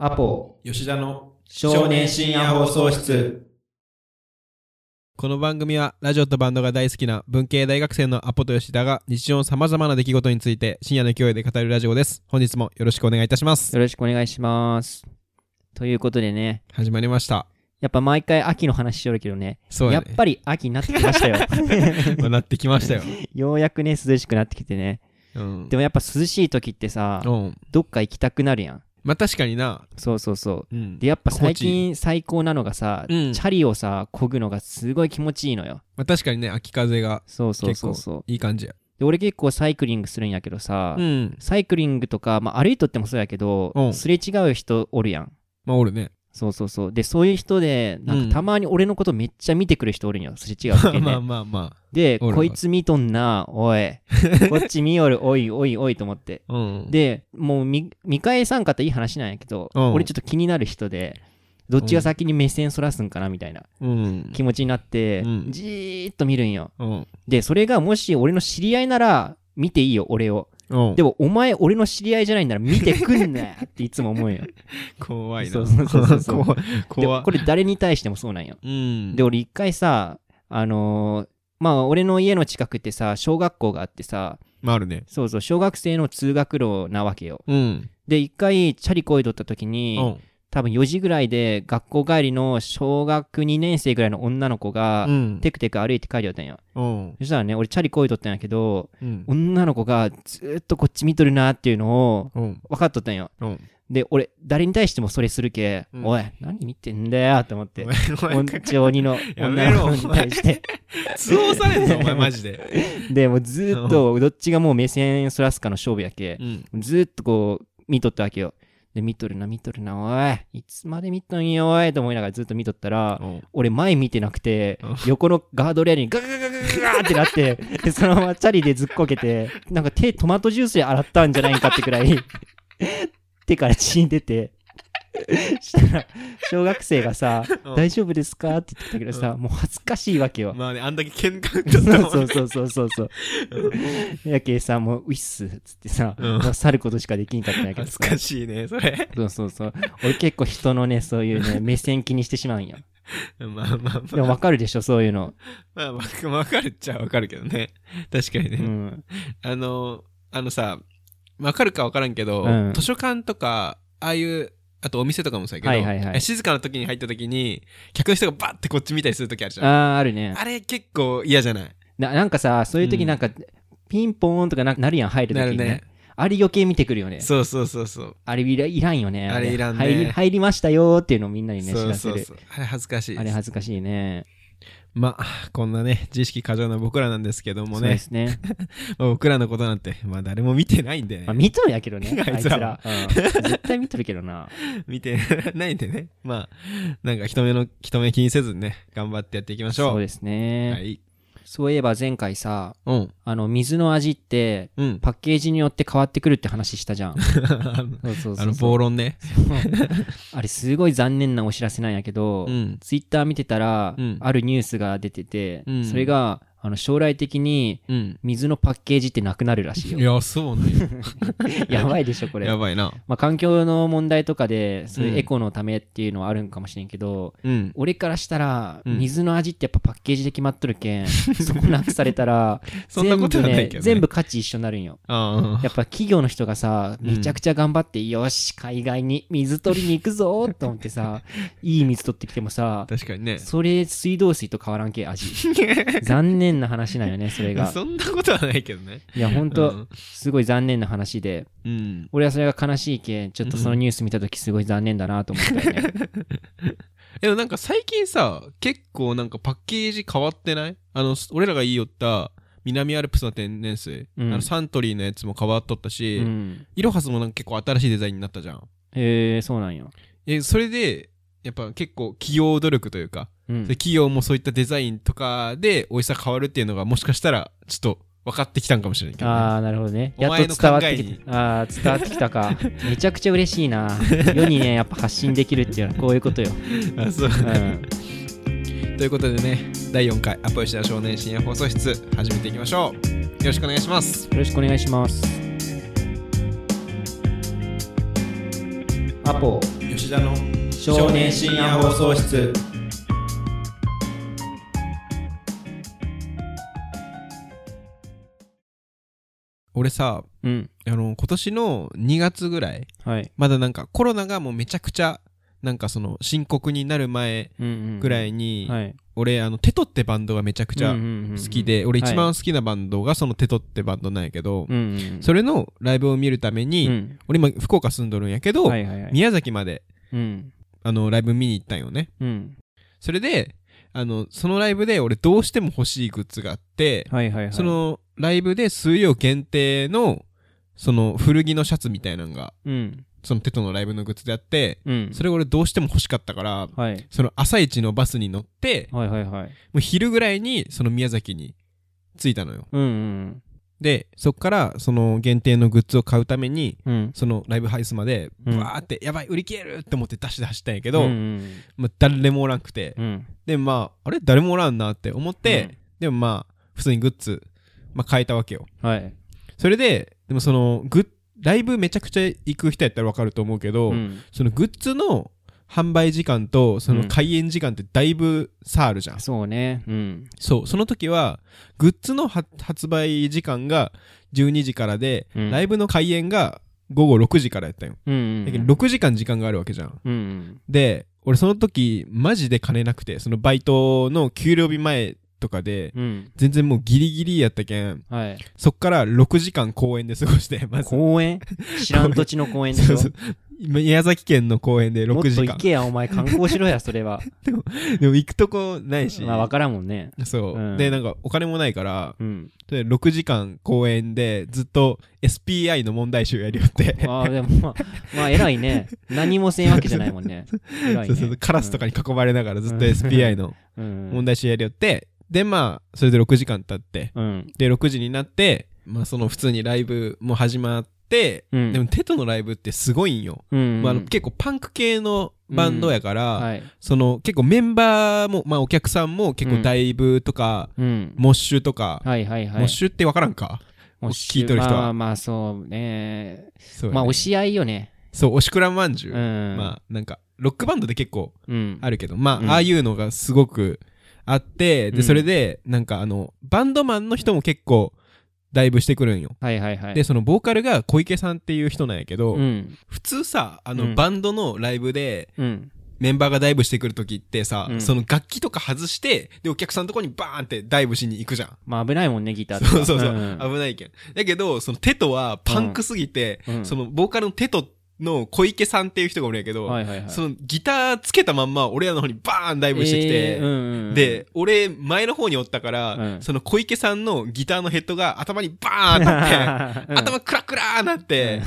アポ。吉田の少年深夜放送室。この番組はラジオとバンドが大好きな文系大学生のアポと吉田が日常のさまざまな出来事について深夜の勢いで語るラジオです。本日もよろしくお願いいたします。よろしくお願いします。ということでね、始まりました。やっぱ毎回秋の話しよるけどね、そうやね。やっぱり秋になってきましたよ。ま あなってきましたよ。ようやくね、涼しくなってきてね。うん。でもやっぱ涼しい時ってさ、うん。どっか行きたくなるやん。まあ確かになそうそうそう。うんで、やっぱ最近最高なのがさ、うんチャリをさ、漕ぐのがすごい気持ちいいのよ。まあ確かにね秋風がそうそうそうそう。いい感じやで、俺結構サイクリングするんやけどさ、うんサイクリングとか、まあ歩いとってもそうやけど、うんすれ違う人おるやん。まあおるねそうそうそう。で、そういう人で、なんうんかたまに俺のことめっちゃ見てくる人おるんよ。すれ違う時まあね。まあまで、おるこいつ見とんな、おい。こっち見よる、おいおいおいと思って。あうんで、もう見、見返さんかったらいい話なんやけど、うん俺ちょっと気になる人で、どっちが先に目線そらすんかなみたいなうん気持ちになってう、んじーっと見るんよ。うんで、それがもし俺の知り合いなら、見ていいよ、俺を。うん。でも、お前、俺の知り合いじゃないんなら見てくんなよっていつも思うよ。怖いな。そうそうそうそう。怖い。で怖い。これ誰に対してもそうなんよ。うん。で、俺一回さ、あのーまあ、俺の家の近くってさ、小学校があってさ、まああるね。そうそう、小学生の通学路なわけよ。うん。で、一回、チャリこいどった時うに、ん多分4時ぐらいで、学校帰りの小学2年生ぐらいの女の子が、うんテクテク歩いて帰りよったんよ。うんそしたらね、俺チャリこいどったんやけど、うん女の子がずーっとこっち見とるなっていうのをうん分かっとったんよ。うんで、俺、誰に対してもそれするけ、うんおい、何見てんだよって思って。本当にの女の子に対して。通報されんぞお前マジでで、もうずーっと、どっちがもう目線そらすかの勝負やけう、んずーっとこう、見とったわけよ。で、見とるな、見とるな、おい、いつまで見とんよ、おい、と思いながらずっと見とったら、うん。俺前見てなくてうん、横のガードレールにガガガガガガってなって、で、そのままチャリでずっこけて、なんか手トマトジュースで洗ったんじゃないかってくらい、手から血出て、したら、小学生がさ、うん大丈夫ですか？って言ってたけどさ、もう恥ずかしいわけよ。まあねあんだけ喧嘩ちょっとそうそうそうそうそう。やけさ、もう、ウィッスっつってさ、うんもう去ることしかできんかったんやけどさ。恥ずかしいねそれそうそうそう。俺結構人のね、そういうね、目線気にしてしまうんや。まあまあまあでもわかるでしょ、そういうの。まあわかわかるっちゃわかるけどね確かにうねん。あのあのさわかるかわからんけどうん図書館とかああいうあとお店とかもそうやけど、はいはいはい静かな時に入った時に客の人がバッてこっち見たりする時あるじゃんあー、あるね。あれ結構嫌じゃない？ななんかさ、そういう時うんなんか、ピンポーンとかななるやん、入る時に、ね。ねあれ余計見てくるよね。そうそうそうそうあれいらいらんよね。あれいらんね入り入りましたよーっていうのをみんなにね、知らせる。そうそうあれ恥ずかしいあれ恥ずかしいね。まあこんなね自意識過剰な僕らなんですけどもそうでねすね。まあ僕らのことなんてまあ誰も見てないんでね、まあ、見とるやけどね、あ あいつらいつら。うん絶対見とるけどな。見てないんでねまあなんか人目の人目気にせずにね頑張ってやっていきましょうそうですね。はいそういえば前回さ、うん。あの、水の味って、うん。パッケージによって変わってくるって話したじゃん。そうそうそうそう。あの暴論ね。あれすごい残念なお知らせなんやけど、うん。ツイッター見てたら、うん。あるニュースが出てて、うん。それがあの将来的にうん。水のパッケージってなくなるらしいよ。いやそうねや。ばいでしょ、これ。やばいな。まあ、環境の問題とかで、そういううん。エコのためっていうのはあるんかもしれんけど、うん。俺からしたら、うん。水の味ってやっぱパッケージで決まっとるけん、そこなくされたら、そんなことはないけどね。全部価値一緒になるんよ。あやっぱ企業の人がさ、うん。めちゃくちゃ頑張って、よし、海外に水取りに行くぞと思ってさ、いい水取ってきてもさあ、確かにね。それ水道水と変わらんけ、味。残念な話なんよね、それが。そんなことはないけどね。いや、ほんと、うん。すごい残念な話で、うん。俺はそれが悲しいけん、ちょっとそのニュース見たときすごい残念だなと思ったよね。でもなんか最近さ結構なんかパッケージ変わってない？あの俺らが言いよった南アルプスの天然水、うん。あのサントリーのやつも変わっとったし、うん。イロハスもなんか結構新しいデザインになったじゃん。へえ、そうなんよ。えそれでやっぱ結構企業努力というか、うんで。企業もそういったデザインとかで美味しさ変わるっていうのがもしかしたらちょっと分かってきたんかもしれないけど、ね、ああ、なるほどね。やっお前のと伝わってきた。ああ、伝わってきたか。めちゃくちゃ嬉しいな。世にね、やっぱ発信できるっていうのはこういうことよ。あそううん。ということでね第4回アポ吉田少年深夜放送室始めていきましょうよろしくお願いしますよろしくお願いします。アポ吉田の少年深夜放送室。俺さうん。あの今年の2月ぐらいはい。まだなんかコロナがもうめちゃくちゃなんかその深刻になる前うんうんぐらいに、はい。俺あのテトってバンドがめちゃくちゃ好きで、俺一はい番好きなバンドがそのテトってバンドなんやけど、うんうん。それのライブを見るために、うん。俺今福岡住んどるんやけど、はいはいはい。宮崎までうんあのライブ見に行ったんよね。うん。それであのそのライブで俺どうしても欲しいグッズがあって、はいはいはい。そのライブで数量限定のその古着のシャツみたいなのがうん。そのテトのライブのグッズであってうん。それ俺どうしても欲しかったからはい。その朝一のバスに乗ってはいはいはい。もう昼ぐらいにその宮崎に着いたのよ。うんうんでそっからその限定のグッズを買うためにうん。そのライブハウスまでうん。ブワーって、やばい売り切れるって思ってダッシュで走ったんやけけど、うん。まあ、誰もおらんくて、うん。でまああれ？誰もおらんなって思って、でもまあ普通にグッズ、まあ、買えたわけよ。はい。それででもそのグッライブめちゃくちゃ行く人やったら分かると思うけど、うん。そのグッズの販売時間とその開演時間ってだいぶ差あるじゃん、そうね。うん。そう。その時はグッズのは発売時間が12時からで、うん。ライブの開演が午後6時からやったよ、うんうんだけど6時間時間があるわけじゃん。うんうん。で俺その時マジで金なくてそのバイトの給料日前とかでうん。全然もうギリギリやったけん。はい。そっから6時間公園で過ごしてまず。公園？知らん土地の公園でしょ？そうそう宮崎県の公園で6もっと時間行けやお前観光しろやそれは。でも行くとこないし、まあ分からんもんね。そう、うん。でなんかお金もないからうん。で6時間公園でずっと SPI の問題集やりよって。ああでもまあまあ偉いね。何もせんわけじゃないもんね。偉いそうねそう。カラスとかに囲まれながらずっとうん。SPI の うん。問題集やりよって。でまあそれで6時間経って。うん。で6時になってまあその普通にライブも始まって、うん。でもテトのライブってすごいんよ、うん。まあ、あの結構パンク系のバンドやから、はい。その結構メンバーも、まあ、お客さんも結構ダイブとか、うん。モッシュとか、はいはいはい。モッシュって分からんか？聞いとる人は。まあまあそうね。そうやね。まあ押し合いよね。そうおしくらまんじゅう、うん。まあなんかロックバンドで結構うん。あるけどまあ、うん。ああいうのがすごくあってでうん。それでなんかあのバンドマンの人も結構ダイブしてくるんよ。はいはいはい。でそのボーカルが小池さんっていう人なんやけど、うん。普通さあの、うん。バンドのライブでうん。メンバーがダイブしてくる時ってさ、うん。その楽器とか外してでお客さんのとこにバーンってダイブしに行くじゃん。まあ危ないもんねギターとか。そうそうそう、ん危ないけん。だけどそのテトはパンクすぎて、うん。そのボーカルのテトの小池さんっていう人がおるんやけど、はいはいはい。そのギターつけたまんま俺らの方にバーンダイブしてきて、えーうんうんうん。で俺前の方におったから、うん。その小池さんのギターのヘッドが頭にバーン なって、うん。頭クラクラーなって、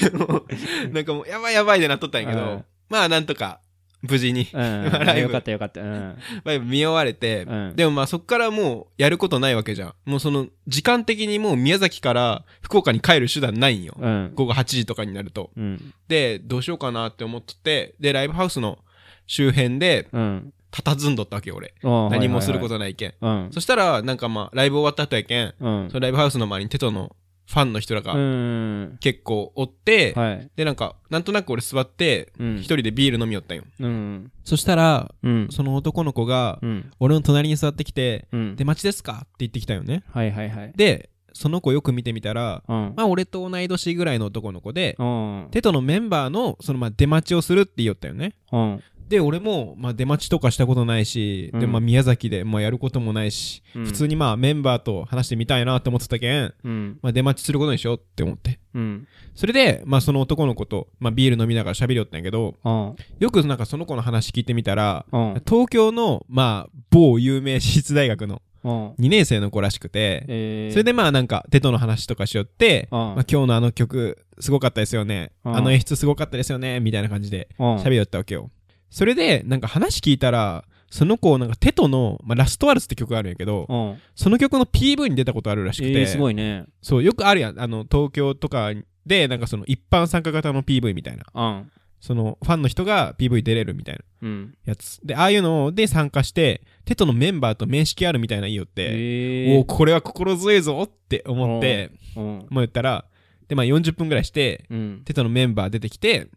でもなんかもうやばいやばいでなっとったんやけど、うん。まあなんとか無事に、うん。ライブ。よかったよかった。うん。ライブ見終われて、うん。でもまあそっからもうやることないわけじゃん。もうその時間的にもう宮崎から福岡に帰る手段ないんよ、うん。午後8時とかになると。うん。でどうしようかなって思っててでライブハウスの周辺でうん。佇んどったわけよ俺。何何もすることないけん、うん。そしたらなんかまあライブ終わった後やけん。うん。そのライブハウスの周りにテトのファンの人らうがん。結構おって、はい。でなんかなんとなく俺座ってうん。一人でビール飲みよったんよ、うん。そしたらうん。その男の子がうん。俺の隣に座ってきて「うん出待ちですか?」って言ってきたよね。はいはいはい。でその子よく見てみたらうん。まあ俺と同い年ぐらいの男の子でうん。テトのメンバーのそのまあ出待ちをするって言おったよね。うんで俺もまあ出待ちとかしたことないし、うん。でまあ宮崎でまあやることもないし、うん。普通にまあメンバーと話してみたいなって思ってたけん、うん。まあ、出待ちすることにしようって思って。うん。それでまあその男の子と、まあ、ビール飲みながら喋りよったんやけどうん。よくなんかその子の話聞いてみたらうん。東京のまあ某有名私立大学のうん。2年生の子らしくて、えー。それでまあなんかテトの話とかしよって、うん。まあ、今日のあの曲すごかったですよね、うん。あの演出すごかったですよねみたいな感じでうん。喋りよったわけよそれでなんか話聞いたらその子なんかテトの、まあ、ラストワルツって曲があるんやけどうん。その曲の PV に出たことあるらしくて、えーすごいね。そうよくあるやん。あの東京とかでなんかその一般参加型の PV みたいな。うん。そのファンの人が PV 出れるみたいなうん。やつ。でああいうので参加してテトのメンバーと面識あるみたいな言いよって、えおおこれは心強いぞって思ってうん。もう言ったらでまあ40分ぐらいしてうん。テトのメンバー出てきて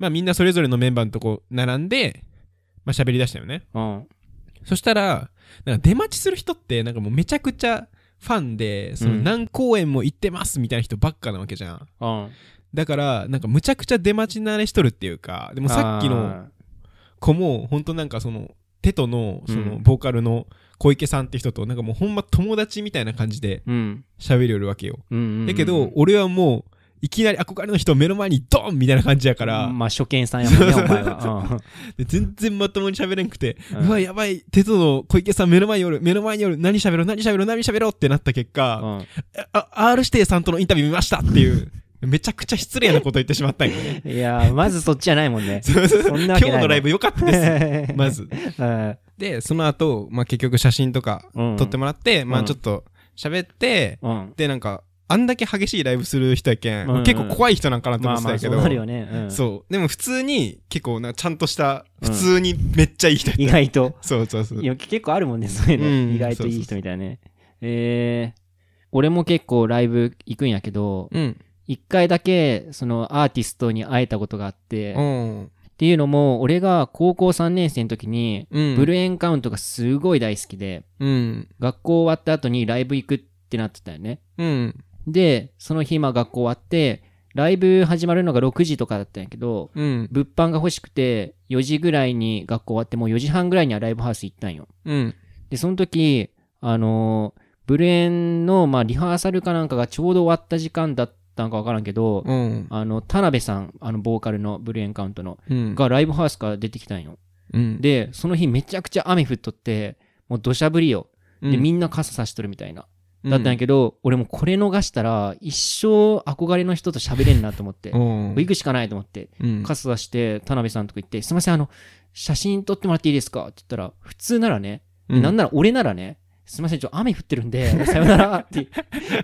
まあみんなそれぞれのメンバーのとこ並んで、まあ喋り出したよね。うん。そしたら、なんか出待ちする人って、なんかもうめちゃくちゃファンで、そのうん何公演も行ってますみたいな人ばっかなわけじゃん。うん。だから、なんかむちゃくちゃ出待ち慣れしとるっていうか、でもさっきの子も、ほんとなんかその、テトの、その、うんボーカルの小池さんって人と、なんかもうほんま友達みたいな感じでうん。喋りよるわけよ。だけど、俺はもう、いきなり憧れの人を目の前にドンみたいな感じやから、まあ、初見さんやもんね、お前は。で全然まともに喋れんくて、ううんわ、やばい、テトの小池さん目の前におる、目の前におる、何喋ろう、何喋ろう、何喋ろう？ってなった結果、うん。あ、R 指定さんとのインタビュー見ましたっていう、めちゃくちゃ失礼なこと言ってしまったんよね。いやー、まずそっちじゃないもんね。そんな今日のライブ良かったです。まず。うん。で、その後、まあ、結局写真とかうん。撮ってもらって、まうん。あちょっと喋って、うん。で、なんか、あんだけ激しいライブする人やけん、うんうん結構怖い人なんかなとまあまあ、思ってたけど、そうなるよね。うんそう。でも普通に、結構な、ちゃんとした、うん普通にめっちゃいい人やった意外と。そうそうそうい。や結構あるもんね、そういうの。うん意外といい人みたいなね。えー、俺も結構ライブ行くんやけど、うん。一回だけ、そのアーティストに会えたことがあって、っうん。ていうのも、俺が高校3年生の時に、うん。ブルーエンカウントがすごい大好きで、うん。学校終わった後にライブ行くってなってたよね。うん。で、その日、まあ学校終わって、ライブ始まるのが6時とかだったんやけど、うん。物販が欲しくて、4時ぐらいに学校終わって、もう4時半ぐらいにはライブハウス行ったんよ。うん。で、その時、あのーブルエンの、まあ、リハーサルかなんかがちょうど終わった時間だったのかわからんけど、うん。あの、田辺さん、あの、ボーカルのブルエンカウントの、うん。がライブハウスから出てきたんよ。うん。で、その日めちゃくちゃ雨降っとって、もう土砂降りよ。で、みんんな傘さしとるみたいな。だったんやけど、俺もうこれ逃したら、一生憧れの人と喋れんなと思って、うん。行くしかないと思って、うん。傘さして、田辺さんとか行って、すいません、あの、写真撮ってもらっていいですか？って言ったら、普通ならね、うんなんなら俺ならね、すいません、ちょ、雨降ってるんで、さよならって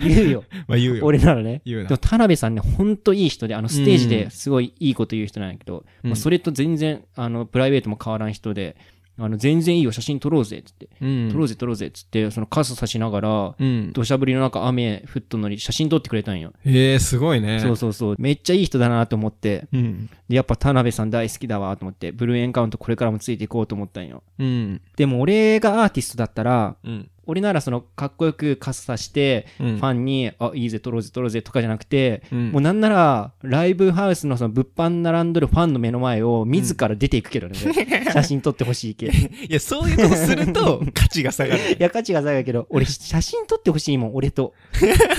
言うよ。まあ言うよ。俺ならね。言うなでも。田辺さんね、ほんといい人で、あの、ステージですごいいいこと言う人なんやけど、うんまあそれと全然、あの、プライベートも変わらん人で、あの、全然いいよ、写真撮ろうぜ、つって。うん。撮ろうぜ、撮ろうぜ、つって、その傘差しながら、うん。土砂降りの中雨降っとんのに写真撮ってくれたんよ。へえ、すごいね。そうそうそう。めっちゃいい人だなと思って、うん。でやっぱ田辺さん大好きだわと思って、ブルーエンカウントこれからもついていこうと思ったんよ。うん。でも俺がアーティストだったら、うん。俺ならそのかっこよく傘さして、うんファンに、あ、いいぜ、撮ろうぜ、撮ろうぜとかじゃなくて、うんもうなんなら、ライブハウスのその物販並んどるファンの目の前を自ら出ていくけどね、写真撮ってほしいけ。いいや、そういうことすると 価値が下がる。や、価値が下がるけど、俺写真撮ってほしいもん、俺と。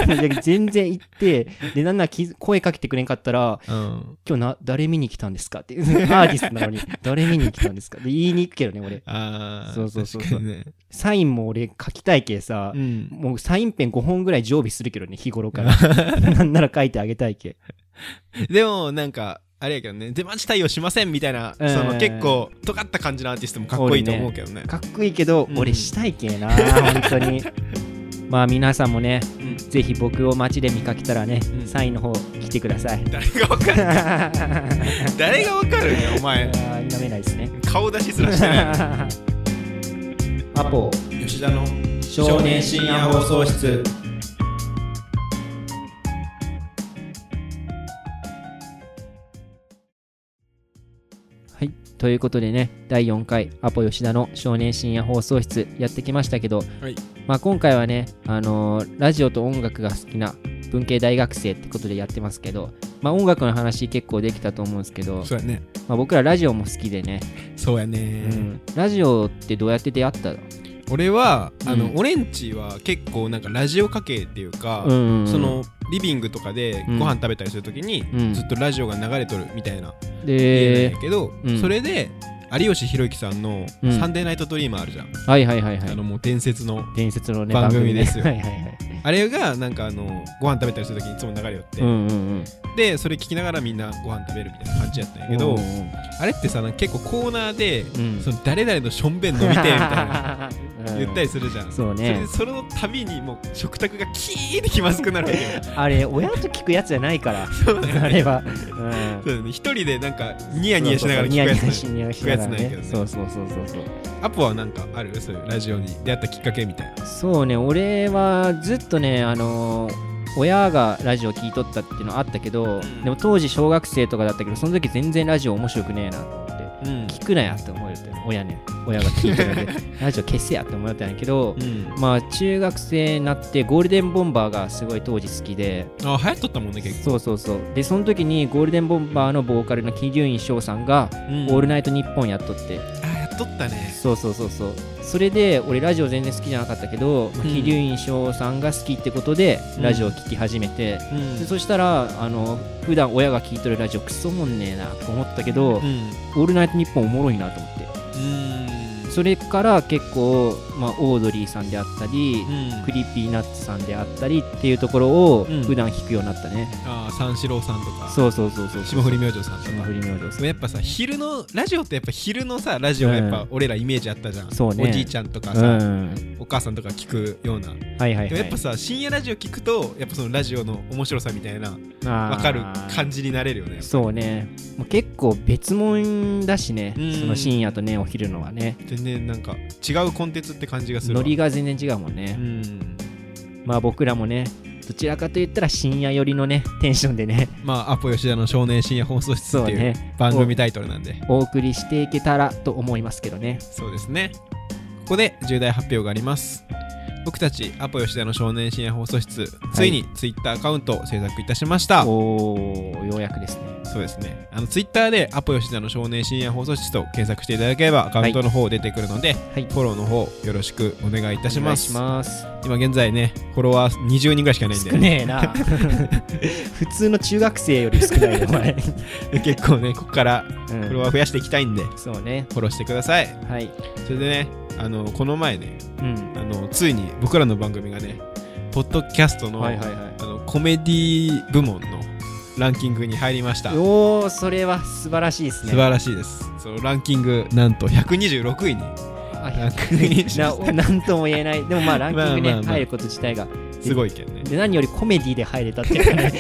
で 全然行って、で、なんなら気声かけてくれんかったら、うん。今日な、誰見に来たんですか？って。アーティストなのに、誰見に来たんですか？って言いに行くけどね、俺。ああ。そうそうそうそうね。サインも俺書きたいけさ、うん。もうサインペン5本ぐらい常備するけどね、日頃から。なんなら書いてあげたいけ。でも、なんか、あれやけどね、出待ち対応しませんみたいな、うんその結構、尖った感じのアーティストもかっこいいと思うけどね。かっこいいけど、うん俺したいけな、本当に。まあ皆さんもね、うんぜひ僕を街で見かけたらね、うんサインの方来てください。誰がわかる？誰がわかるんや、お前。あー否めないですね。顔出しすらしてない。アポ吉田の少年深夜放送室。はい。ということでね、第4回アポ吉田の少年深夜放送室やってきましたけど、はいまあ今回はね、あのーラジオと音楽が好きな文系大学生ってことでやってますけど、まあ音楽の話結構できたと思うんですけど、そうやね。まあ僕らラジオも好きでね、そうやうね。ん、ラジオってどうやって出会ったの？俺は、あの、うんオレンジは結構なんかラジオ家系っていうか、うんうんうん。そのリビングとかでうん。ご飯食べたりするときに、うん。ずっとラジオが流れとるみたいな家なんでや、けど、うん。それで有吉弘行さんの「うん。サンデーナイトドリーム」あるじゃん、はいはいはいはい。あの。もう伝説の伝説のね、番組ですよ。はいはいはい。あれがなんかあのご飯食べたりするときにいつも流れよって、うんうんうん。でそれ聞きながらみんなご飯食べるみたいな感じやったんやけど、うんうんあれってさなんか結構コーナーで、うん。その誰々のしょんべん飲みてみたいなうん 言ったりするじゃん、そうね。それのたびにもう食卓がキーって気まずくなるわけよ。あれ、親と聞くやつじゃないから、そね。あれは。そうだよね一人でなんかニヤうんニヤしながら聞くやつながらね。聞くやつなんやけどね。そうそうそうそうそう。アポはなんかある？そういうラジオに出会ったきっかけみたいな。そうね、俺はずっとね、あのー親がラジオ聞いとったっていうのはあったけど、ん。でも当時小学生とかだったけどその時全然ラジオ面白くねえな聞くなやって思うよって親ね親が聞いてるんで ラジオ消せやって思ったんやけど、うん。まあ中学生になってゴールデンボンバーがすごい当時好きであ流行っとったもんね結構。そうそうそう。でその時にゴールデンボンバーのボーカルの鬼龍院翔さんが「うん。オールナイトニッポン」やっとってとったね。そうそうそうそう。それで俺ラジオ全然好きじゃなかったけどうん。鬼龍院翔さんが好きってことでうん。ラジオを聴き始めて、うん。でそしたらあの普段親が聞いとるラジオクソもんねえなと思ったけど、うん。オールナイトニッポンおもろいなと思って。うんそれから結構、まあ、オードリーさんであったり、うん。 Creepy Nuts さんであったりっていうところをうん。普段聞くようになったね、あ三四郎さんとか。そうそうそうそう霜降り明星さんとか。霜降り明星さんやっぱさ昼のラジオってやっぱ昼のさラジオがやっぱうん俺らイメージあったじゃん、そうね。おじいちゃんとかうさ、ん。お母さんとか聞くような。はいはいはい。でもやっぱさ深夜ラジオ聞くとやっぱそのラジオの面白さみたいなわ分かる感じになれるよねそうね。もう結構別物だしね。うん。その深夜とねお昼のはね。全然なんか違うコンテンツって感じがするわ。ノリが全然違うもんうね、ん。まあ僕らもねどちらかと言ったら深夜寄りのねテンションでね。まあアポ吉田の少年深夜放送室っていうそうね。番組タイトルなんで。お送りしていけたらと思いますけどね。そうですね。ここで重大発表があります僕たちアポ吉田の少年深夜放送室ついにツイッターアカウントを制作いたしました、おーようやくですね。そうですね。あのツイッターでアポ吉田の少年深夜放送室と検索していただければアカウントの方出てくるので、はい。フォローの方よろしくお願いいたします。今現在ねフォロワー20人ぐらいしかいないんで。少ねえな。普通の中学生より少ないよ 結構ねここからうんフォロワー増やしていきたいんでそうね。フォローしてください。はい。それでねあのこの前ねうん。あのついに僕らの番組がねポッドキャストの,、はいはいはあのコメディ部門のランキングに入りました、いおおそれは素晴らしいですね。素晴らしいです。そのランキングなんと126位に。あランクインしましたななんとも言えない。でもまあランキングね、まあまあまあ。入ること自体が。すごいけどね。で何よりコメディで入れたっていうかね。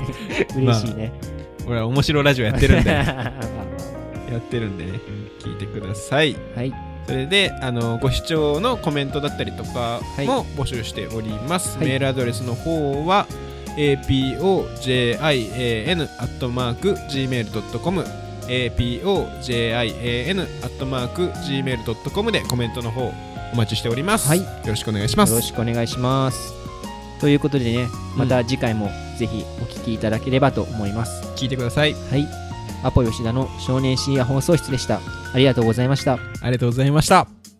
嬉しいね、俺ら面白ラジオやってるんで。やはってるんでね。聞いてください。いそれであのご視聴のコメントだったりとかはい。も募集しております、はい。メールアドレスの方は apojin.gmail.com apojin.gmail.com でコメントの方お待ちしております、はい。よろしくお願いします。よろしくお願いします。ということでねまた次回もぜひお聞きいただければと思います、聞いてください。はいアポ吉田の少年深夜放送室でした。ありがとうございました。ありがとうございました。